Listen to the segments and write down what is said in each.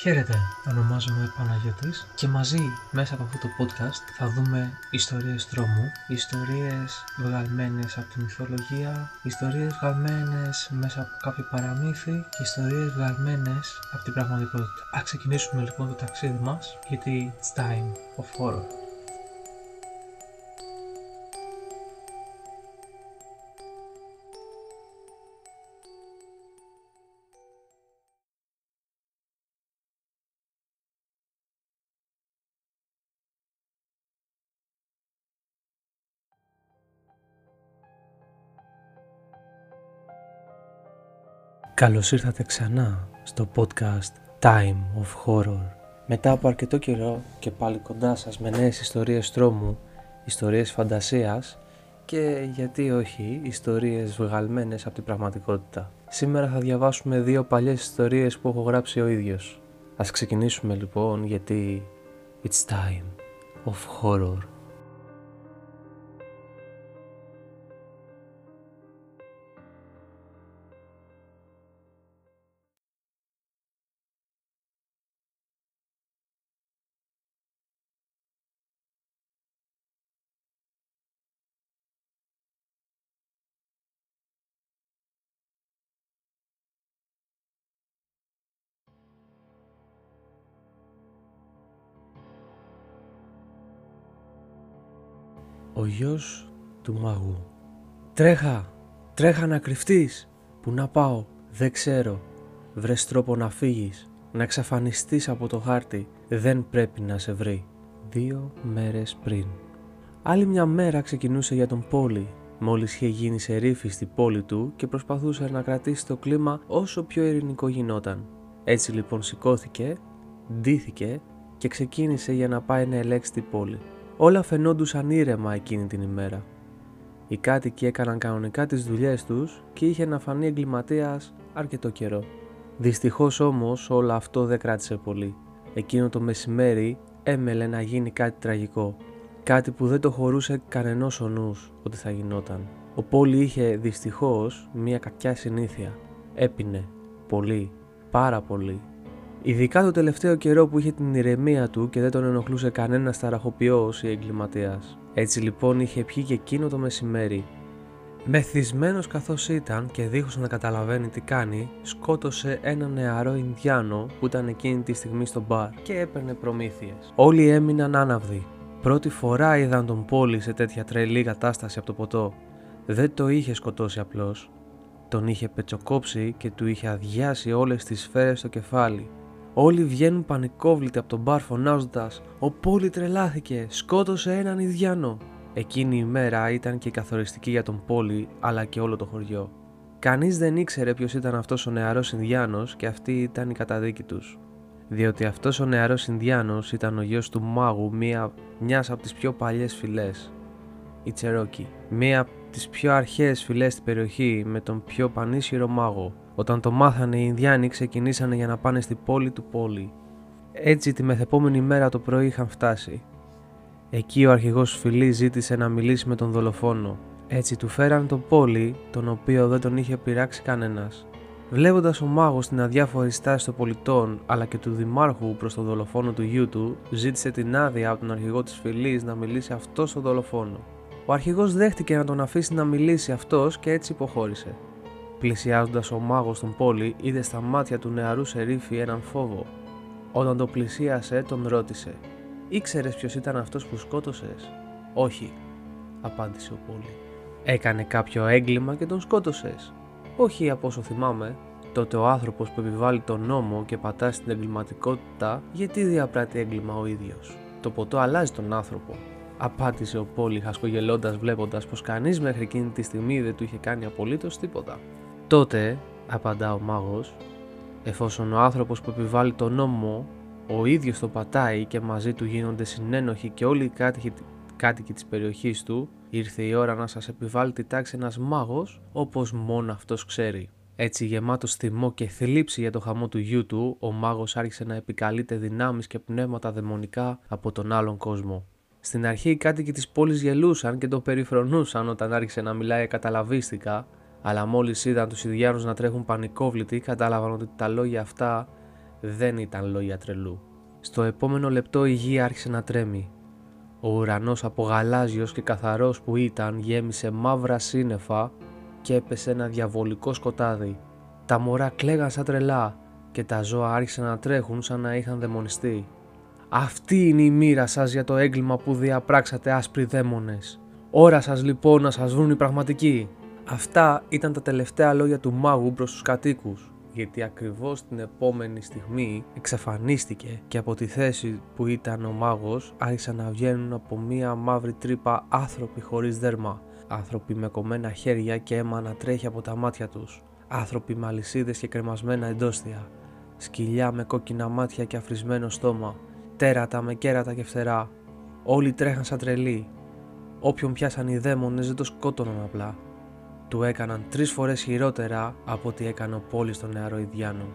Χαίρετε, ονομάζομαι Παναγιώτης και μαζί μέσα από αυτό το podcast θα δούμε ιστορίες τρόμου, ιστορίες βγαλμένες από τη μυθολογία, ιστορίες βγαλμένες μέσα από κάποιο παραμύθι και ιστορίες βγαλμένες από την πραγματικότητα. Ας ξεκινήσουμε λοιπόν το ταξίδι μας γιατί it's time of horror. Καλώς ήρθατε ξανά στο podcast Time of Horror. Μετά από αρκετό καιρό και πάλι κοντά σας με νέες ιστορίες τρόμου, ιστορίες φαντασίας και γιατί όχι ιστορίες βγαλμένες από την πραγματικότητα. Σήμερα θα διαβάσουμε δύο παλιές ιστορίες που έχω γράψει ο ίδιος. Ας ξεκινήσουμε λοιπόν γιατί it's time of horror. Ο γιος του μάγου Τρέχα, τρέχα να κρυφτείς. Πού να πάω, δεν ξέρω. Βρες τρόπο να φύγεις Να εξαφανιστείς από το χάρτη. Δεν πρέπει να σε βρει. Δύο μέρες πριν. Άλλη μια μέρα ξεκινούσε για τον πόλη. Μόλις είχε γίνει σε ρήφη στη πόλη του και προσπαθούσε να κρατήσει το κλίμα όσο πιο ειρηνικό γινόταν. Έτσι λοιπόν σηκώθηκε, ντύθηκε και ξεκίνησε για να πάει να ελέγξει την πόλη. Όλα φαινόντουσαν ήρεμα εκείνη την ημέρα. Οι κάτοικοι έκαναν κανονικά τις δουλειές τους και είχε να φανεί εγκληματίας αρκετό καιρό. Δυστυχώς όμως όλο αυτό δεν κράτησε πολύ. Εκείνο το μεσημέρι έμελε να γίνει κάτι τραγικό. Κάτι που δεν το χωρούσε κανενός ο νους ότι θα γινόταν. Ο Πόλη είχε δυστυχώς μία κακιά συνήθεια. Έπινε. Πολύ. Πάρα πολύ. Ειδικά το τελευταίο καιρό που είχε την ηρεμία του και δεν τον ενοχλούσε κανένα ταραχοποιό ή εγκληματίας. Έτσι λοιπόν είχε πιει και εκείνο το μεσημέρι. Μεθυσμένος καθώς ήταν και δίχως να καταλαβαίνει τι κάνει, σκότωσε ένα νεαρό Ινδιάνο που ήταν εκείνη τη στιγμή στο μπαρ και έπαιρνε προμήθειες. Όλοι έμειναν άναυδοι. Πρώτη φορά είδαν τον Πόλη σε τέτοια τρελή κατάσταση από το ποτό. Δεν το είχε σκοτώσει απλώς. Τον είχε πετσοκόψει και του είχε αδειάσει όλες τις σφαίρες στο κεφάλι. Όλοι βγαίνουν πανικόβλητοι από τον μπαρ φωνάζοντας: Ο Πόλη τρελάθηκε, σκότωσε έναν Ιδιάνο. Εκείνη η μέρα ήταν και καθοριστική για τον Πόλη αλλά και όλο το χωριό. Κανείς δεν ήξερε ποιος ήταν αυτός ο νεαρός Ινδιάνος και αυτή ήταν η καταδίκη τους. Διότι αυτός ο νεαρός Ινδιάνος ήταν ο γιος του μάγου μία μιας από τις πιο παλιές φυλές, η Τσερόκη. Μία από τις πιο αρχαίες φυλές στην περιοχή με τον πιο πανίσχυρο μάγο, όταν το μάθανε οι Ινδιάνοι ξεκινήσανε για να πάνε στην πόλη του πόλη. Έτσι τη μεθεπόμενη μέρα το πρωί είχαν φτάσει. Εκεί ο αρχηγός φυλή ζήτησε να μιλήσει με τον δολοφόνο. Έτσι του φέραν τον πόλη, τον οποίο δεν τον είχε πειράξει κανένας. Βλέποντας ο μάγος την αδιάφορη στάση των πολιτών αλλά και του δημάρχου προς τον δολοφόνο του γιού του, ζήτησε την άδεια από τον αρχηγό της φυλή να μιλήσει αυτός στον δολοφόνο. Ο αρχηγός δέχτηκε να τον αφήσει να μιλήσει αυτός και έτσι υποχώρησε. Πλησιάζοντας ο μάγος στον πόλη, είδε στα μάτια του νεαρού σερίφη έναν φόβο. Όταν το πλησίασε, τον ρώτησε: Ήξερες ποιος ήταν αυτός που σκότωσες; Όχι, απάντησε ο Πόλη. Έκανε κάποιο έγκλημα και τον σκότωσες; Όχι από όσο θυμάμαι. Τότε ο άνθρωπος που επιβάλλει τον νόμο και πατά στην εγκληματικότητα, γιατί διαπράττει έγκλημα ο ίδιος. Το ποτό αλλάζει τον άνθρωπο. Απάντησε ο Πόλη χασκογελώντα βλέποντας πως κανείς μέχρι εκείνη τη στιγμή δεν του είχε κάνει απολύτως τίποτα. Τότε, απαντά ο μάγος, εφόσον ο άνθρωπος που επιβάλλει τον νόμο ο ίδιος το πατάει και μαζί του γίνονται συνένοχοι και όλοι οι κάτοικοι, κάτοικοι της περιοχής του, ήρθε η ώρα να σας επιβάλλει τη τάξη ένας μάγος όπως μόνο αυτός ξέρει. Έτσι γεμάτος θυμό και θλίψη για το χαμό του γιού του, ο μάγος άρχισε να επικαλείται δυνάμεις και πνεύματα δαιμονικά από τον άλλον κόσμο. Στην αρχή οι κάτοικοι της πόλης γελούσαν και τον περιφρονούσαν όταν άρχισε να μιλάει καταλαβίστικα, αλλά μόλις είδαν τους Ιδιάνου να τρέχουν πανικόβλητοι, κατάλαβαν ότι τα λόγια αυτά δεν ήταν λόγια τρελού. Στο επόμενο λεπτό η γη άρχισε να τρέμει. Ο ουρανός από γαλάζιος και καθαρός που ήταν γέμισε μαύρα σύννεφα και έπεσε ένα διαβολικό σκοτάδι. Τα μωρά κλαίγαν σαν τρελά και τα ζώα άρχισαν να τρέχουν σαν να είχαν δαιμονιστεί. Αυτή είναι η μοίρα σας για το έγκλημα που διαπράξατε άσπροι δαίμονες. Ώρα σας λοιπόν να σας βρουν οι πραγματικοί. Αυτά ήταν τα τελευταία λόγια του μάγου προς τους κατοίκους. Γιατί ακριβώς την επόμενη στιγμή εξαφανίστηκε και από τη θέση που ήταν ο μάγος άρχισαν να βγαίνουν από μία μαύρη τρύπα άνθρωποι χωρίς δέρμα, άνθρωποι με κομμένα χέρια και αίμα να τρέχει από τα μάτια τους, άνθρωποι με αλυσίδες και κρεμασμένα εντόστια, σκυλιά με κόκκινα μάτια και αφρισμένο στόμα, τέρατα με κέρατα και φτερά, όλοι τρέχαν σαν τρελοί, όποιον πιάσαν οι δαίμονες δεν το σκότωναν απλά, του έκαναν τρεις φορές χειρότερα από ό,τι έκανε ο πόλης στον νεαρό Ιδιάνο.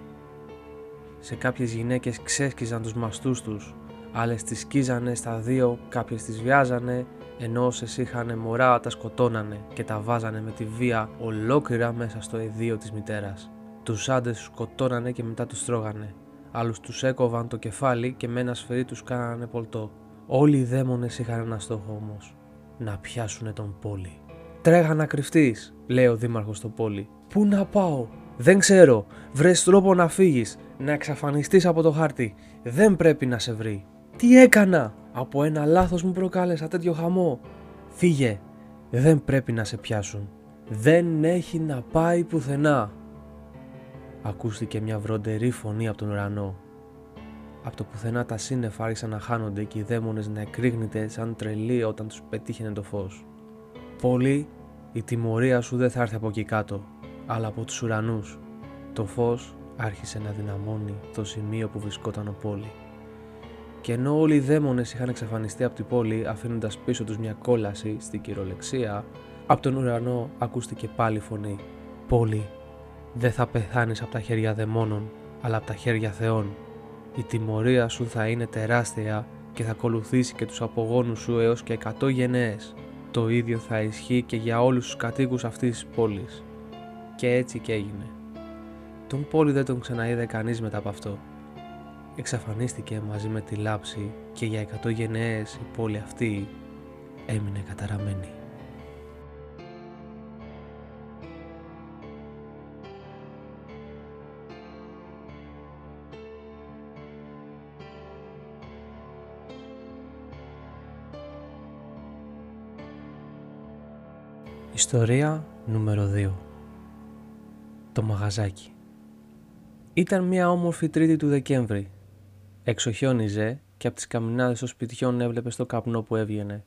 Σε κάποιες γυναίκες ξέσκιζαν τους μαστούς τους, άλλες τις σκίζανε στα δύο, κάποιες τις βιάζανε, ενώ όσες είχαν μωρά τα σκοτώνανε και τα βάζανε με τη βία ολόκληρα μέσα στο εδίο της μητέρας. Τους άντρες τους σκοτώνανε και μετά τους τρώγανε. Άλλους τους έκοβαν το κεφάλι και με ένα σφυρί τους κάνανε πολτό. Όλοι οι δαίμονες είχαν ένα στόχο όμως, να πιάσουνε τον πόλη. Τρέχα να κρυφτείς, λέει ο δήμαρχος στο πόλι. Πού να πάω, δεν ξέρω. Βρες τρόπο να φύγεις, να εξαφανιστείς από το χάρτη. Δεν πρέπει να σε βρει. Τι έκανα, από ένα λάθος μου προκάλεσα τέτοιο χαμό. Φύγε, δεν πρέπει να σε πιάσουν. Δεν έχει να πάει πουθενά. Ακούστηκε μια βροντερή φωνή από τον ουρανό. Από το πουθενά τα σύννεφα άρχισαν να χάνονται και οι δαίμονες να εκρήγνεται σαν τρελοί όταν τους πετύχαινε το φως πόλη, η τιμωρία σου δεν θα έρθει από εκεί κάτω, αλλά από τους ουρανούς. Το φως άρχισε να δυναμώνει το σημείο που βρισκόταν ο πόλη. Και ενώ όλοι οι δαίμονες είχαν εξαφανιστεί από την πόλη αφήνοντας πίσω τους μια κόλαση στην κυριολεξία, από τον ουρανό ακούστηκε πάλι φωνή. Πόλη, δεν θα πεθάνεις από τα χέρια δαιμόνων, αλλά από τα χέρια θεών. Η τιμωρία σου θα είναι τεράστια και θα ακολουθήσει και τους απογόνους σου έως και 100 γενναίες. Το ίδιο θα ισχύει και για όλους τους κατοίκους αυτής της πόλης. Και έτσι και έγινε. Τον πόλη δεν τον ξαναείδε κανείς μετά από αυτό. Εξαφανίστηκε μαζί με τη λάψη και για εκατό γενναίες η πόλη αυτή έμεινε καταραμένη. Ιστορία νούμερο 2 Το μαγαζάκι Ήταν μια όμορφη τρίτη του Δεκέμβρη. Εξοχιόνιζε και από τις καμινάδες των σπιτιών έβλεπε το καπνό που έβγαινε.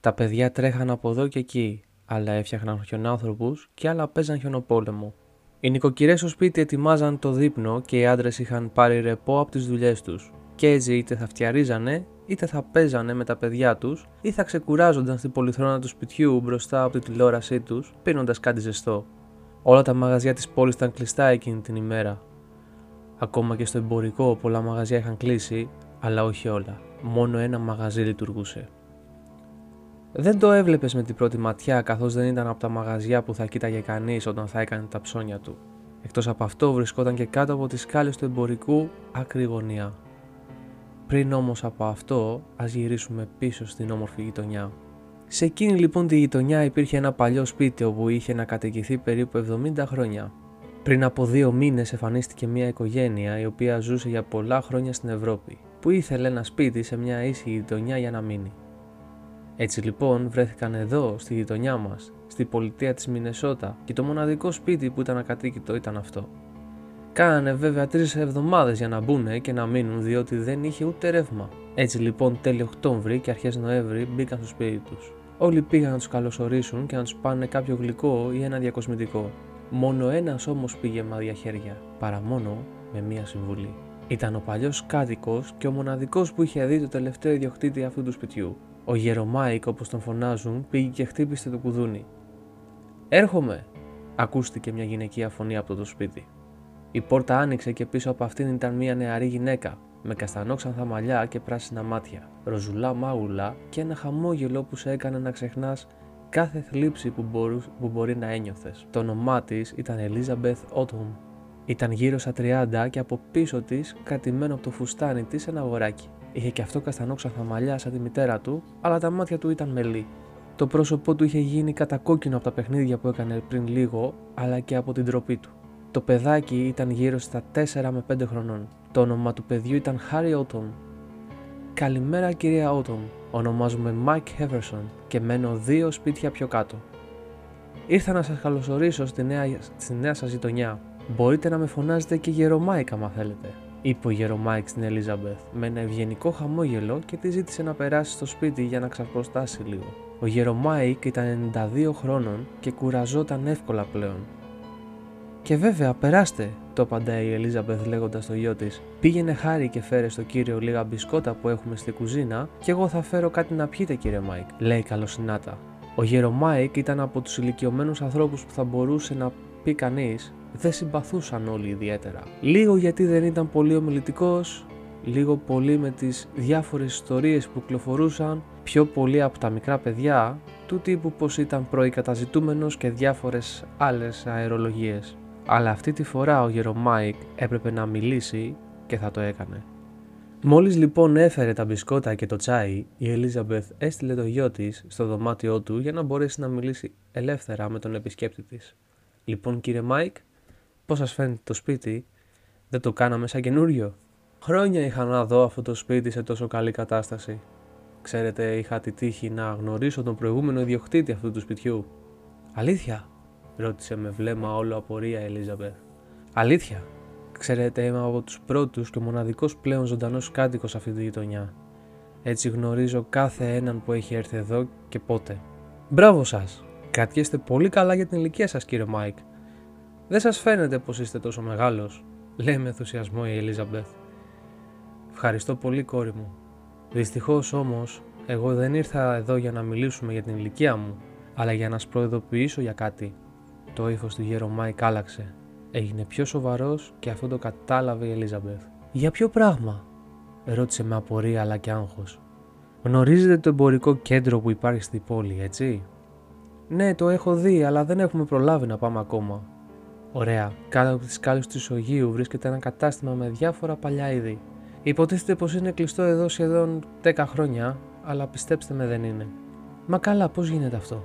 Τα παιδιά τρέχαν από εδώ και εκεί, άλλα έφτιαχναν χιονάνθρωπους και άλλα παίζαν χιονοπόλεμο. Οι νοικοκυρές στο σπίτι ετοιμάζαν το δείπνο και οι άντρες είχαν πάρει ρεπό από τις δουλειές τους. Και έτσι είτε θα φτιαρίζανε είτε θα παίζανε με τα παιδιά τους ή θα ξεκουράζονταν στην πολυθρόνα του σπιτιού μπροστά από τη τηλεόρασή τους, πίνοντας κάτι ζεστό. Όλα τα μαγαζιά της πόλης ήταν κλειστά εκείνη την ημέρα. Ακόμα και στο εμπορικό πολλά μαγαζιά είχαν κλείσει, αλλά όχι όλα. Μόνο ένα μαγαζί λειτουργούσε. Δεν το έβλεπες με την πρώτη ματιά καθώς δεν ήταν από τα μαγαζιά που θα κοίταγε κανείς όταν θα έκανε τα ψώνια του. Εκτός από αυτό βρισκόταν και κάτω από τις σκάλες του εμπορικού άκρη γωνία. Πριν όμως από αυτό, ας γυρίσουμε πίσω στην όμορφη γειτονιά. Σε εκείνη λοιπόν τη γειτονιά υπήρχε ένα παλιό σπίτι όπου είχε να κατοικηθεί περίπου 70 χρόνια. Πριν από δύο μήνες εμφανίστηκε μια οικογένεια η οποία ζούσε για πολλά χρόνια στην Ευρώπη, που ήθελε ένα σπίτι σε μια ίσχυη γειτονιά για να μείνει. Έτσι λοιπόν βρέθηκαν εδώ, στη γειτονιά μας, στη πολιτεία της Μινεσότα και το μοναδικό σπίτι που ήταν ακατοίκητο ήταν αυτό. Κάνανε βέβαια τρεις εβδομάδες για να μπουν και να μείνουν διότι δεν είχε ούτε ρεύμα. Έτσι λοιπόν τέλειο Οκτώβρη και αρχές Νοέμβρη μπήκαν στο σπίτι τους. Όλοι πήγαν να τους καλωσορίσουν και να τους πάνε κάποιο γλυκό ή ένα διακοσμητικό. Μόνο ένας όμως πήγε με άδεια χέρια, παρά μόνο με μία συμβουλή. Ήταν ο παλιός κάτοικος και ο μοναδικός που είχε δει το τελευταίο ιδιοκτήτη αυτού του σπιτιού. Ο Γερομάικ, όπως τον φωνάζουν, πήγε και χτύπησε το κουδούνι. Έρχομαι! Ακούστηκε μια γυναικεία φωνή από το σπίτι. Η πόρτα άνοιξε και πίσω από αυτήν ήταν μια νεαρή γυναίκα με καστανόξανθα μαλλιά και πράσινα μάτια, ροζουλά μάγουλα και ένα χαμόγελο που σε έκανε να ξεχνάς κάθε θλίψη που, μπορούς, που μπορεί να ένιωθες. Το όνομά της ήταν Elizabeth Autumn. Ήταν γύρω στα 30 και από πίσω της, κρατημένο από το φουστάνι της, ένα αγοράκι. Είχε και αυτό καστανόξαθα μαλλιά σαν τη μητέρα του, αλλά τα μάτια του ήταν μελή. Το πρόσωπό του είχε γίνει κατακόκκινο από τα παιχνίδια που έκανε πριν λίγο, αλλά και από την τροπή του. Το παιδάκι ήταν γύρω στα 4 με 5 χρονών. Το όνομα του παιδιού ήταν Harry Autumn. Καλημέρα κυρία Autumn, ονομάζομαι Mike Heverson και μένω δύο σπίτια πιο κάτω. Ήρθα να σας καλωσορίσω στη νέα, στη νέα σας γειτονιά. Μπορείτε να με φωνάζετε και Γερο-Μάικ άμα θέλετε, είπε ο Γερο-Μάικ στην Ελίζαμπεθ με ένα ευγενικό χαμόγελο και τη ζήτησε να περάσει στο σπίτι για να ξαποστάσει λίγο. Ο Γερο-Μάικ ήταν 92 χρόνων και κουραζόταν εύκολα πλέον. Και βέβαια, περάστε, του απαντάει η Ελίζαμπεθ λέγοντας στο γιο της. Πήγαινε Χάρη και φέρε στο κύριο λίγα μπισκότα που έχουμε στη κουζίνα και εγώ θα φέρω κάτι να πιείτε, κύριε Μάικ, λέει καλοσυνάτα. Ο Γερο-Μάικ ήταν από τους ηλικιωμένους ανθρώπους που θα μπορούσε να πει κανείς δεν συμπαθούσαν όλοι ιδιαίτερα. Λίγο γιατί δεν ήταν πολύ ομιλητικός, λίγο πολύ με τις διάφορες ιστορίες που κυκλοφορούσαν, πιο πολύ από τα μικρά παιδιά, του τύπου πως ήταν πρώην καταζητούμενος και διάφορες άλλες αερολογίες. Αλλά αυτή τη φορά ο Γερο-Μάικ έπρεπε να μιλήσει και θα το έκανε. Μόλις λοιπόν έφερε τα μπισκότα και το τσάι, η Ελίζαμπεθ έστειλε το γιο της στο δωμάτιό του για να μπορέσει να μιλήσει ελεύθερα με τον επισκέπτη της. Λοιπόν κύριε Μάικ, πώς σας φαίνεται το σπίτι, δεν το κάναμε σαν καινούριο; Χρόνια είχα να δω αυτό το σπίτι σε τόσο καλή κατάσταση. Ξέρετε, είχα τη τύχη να γνωρίσω τον προηγούμενο ιδιοκτήτη αυτού του σπιτιού. Αλήθεια, ρώτησε με βλέμμα όλο απορία η Ελίζαμπεθ. Αλήθεια, ξέρετε, είμαι από τους πρώτους και μοναδικός πλέον ζωντανός κάτοικος αυτή τη γειτονιά. Έτσι γνωρίζω καθέναν που έχει έρθει εδώ και πότε. Μπράβο σας! Κρατιέστε πολύ καλά για την ηλικία σας, κύριε Μάικ. Δεν σας φαίνεται πως είστε τόσο μεγάλος, λέει με ενθουσιασμό η Ελίζαμπεθ. Ευχαριστώ πολύ, κόρη μου. Δυστυχώς όμως, εγώ δεν ήρθα εδώ για να μιλήσουμε για την ηλικία μου, αλλά για να σας προειδοποιήσω για κάτι. Το ύφος του Γερο-Μάικ άλλαξε. Έγινε πιο σοβαρός και αυτό το κατάλαβε η Ελίζαμπεθ. Για ποιο πράγμα, ρώτησε με απορία αλλά και άγχος. Γνωρίζετε το εμπορικό κέντρο που υπάρχει στην πόλη, έτσι; Ναι, το έχω δει, αλλά δεν έχουμε προλάβει να πάμε ακόμα. Ωραία. Κάτω από τις σκάλες του ισογείου βρίσκεται ένα κατάστημα με διάφορα παλιά είδη. Υποτίθεται πως είναι κλειστό εδώ σχεδόν 10 χρόνια, αλλά πιστέψτε με δεν είναι. Μα καλά, πώς γίνεται αυτό,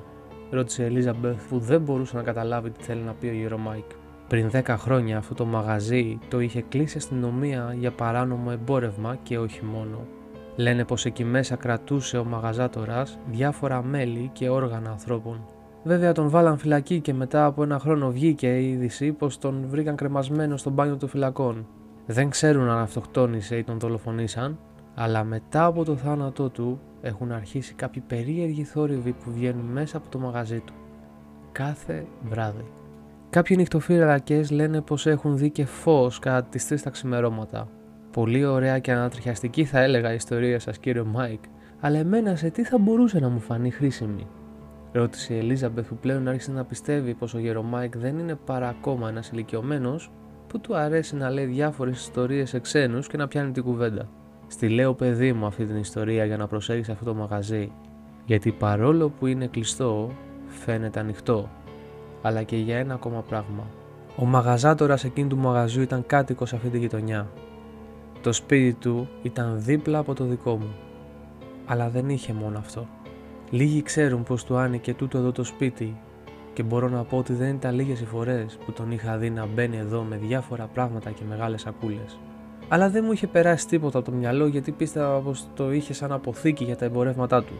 ρώτησε η Ελίζαμπεθ που δεν μπορούσε να καταλάβει τι θέλει να πει ο Γερο-Μάικ. Πριν 10 χρόνια αυτό το μαγαζί το είχε κλείσει αστυνομία για παράνομο εμπόρευμα και όχι μόνο. Λένε πως εκεί μέσα κρατούσε ο μαγαζάτορας διάφορα μέλη και όργανα ανθρώπων. Βέβαια τον βάλαν φυλακή και μετά από ένα χρόνο βγήκε η είδηση πως τον βρήκαν κρεμασμένο στο μπάνιο των φυλακών. Δεν ξέρουν αν αυτοκτόνησε ή τον δολοφονήσαν, αλλά μετά από το θάνατό του έχουν αρχίσει κάποιοι περίεργοι θόρυβοι που βγαίνουν μέσα από το μαγαζί του. Κάθε βράδυ. Κάποιοι νυχτοφύλακες λένε πως έχουν δει και φως κατά τις 3 τα ξημερώματα. Πολύ ωραία και ανατριχιαστική θα έλεγα η ιστορία σας κύριο Μάικ, αλλά εμένα σε τι θα μπορούσε να μου φανεί χρήσιμη; Ρώτησε η Ελίζαμπεθ που πλέον άρχισε να πιστεύει πως ο Γερο-Μάικ δεν είναι παρά ακόμα ένας ηλικιωμένος που του αρέσει να λέει διάφορες ιστορίες σε ξένους και να πιάνει την κουβέντα. Στη λέω παιδί μου αυτή την ιστορία για να προσέχεις αυτό το μαγαζί, γιατί παρόλο που είναι κλειστό, φαίνεται ανοιχτό, αλλά και για ένα ακόμα πράγμα. Ο μαγαζάτορας εκείνου του μαγαζιού ήταν κάτοικος σε αυτή τη γειτονιά. Το σπίτι του ήταν δίπλα από το δικό μου. Αλλά δεν είχε μόνο αυτό. Λίγοι ξέρουν πως του άνοιγε τούτο εδώ το σπίτι και μπορώ να πω ότι δεν ήταν λίγες οι φορές που τον είχα δει να μπαίνει εδώ με διάφορα πράγματα και μεγάλες σακούλες. Αλλά δεν μου είχε περάσει τίποτα από το μυαλό γιατί πίστευα πως το είχε σαν αποθήκη για τα εμπορεύματά του.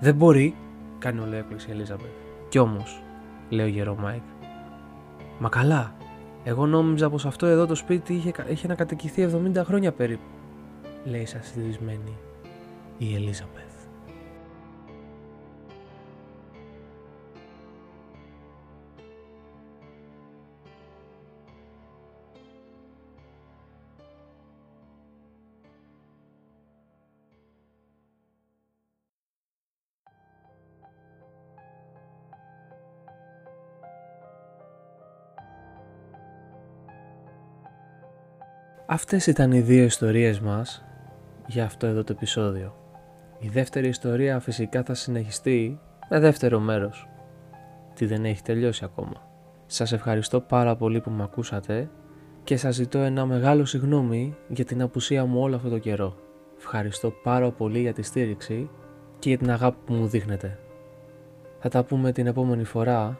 Δεν μπορεί, κάνει ολόκληρη η Ελίζαμπεθ. Κι όμως, λέει ο Γερο-Μάικ. Μα καλά, εγώ νόμιζα πως αυτό εδώ το σπίτι είχε, είχε να κατοικηθεί 70 χρόνια περίπου, λέει ξανά η Ελίζαμπεθ. Αυτές ήταν οι δύο ιστορίες μας για αυτό εδώ το επεισόδιο. Η δεύτερη ιστορία φυσικά θα συνεχιστεί με δεύτερο μέρος. Τι δεν έχει τελειώσει ακόμα. Σας ευχαριστώ πάρα πολύ που με ακούσατε και σας ζητώ ένα μεγάλο συγγνώμη για την απουσία μου όλο αυτό το καιρό. Ευχαριστώ πάρα πολύ για τη στήριξη και για την αγάπη που μου δείχνετε. Θα τα πούμε την επόμενη φορά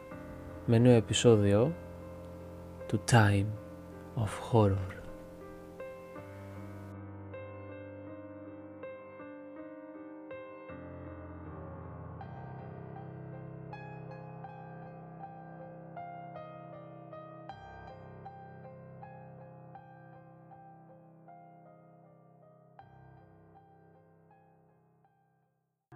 με νέο επεισόδιο του Time of Horror.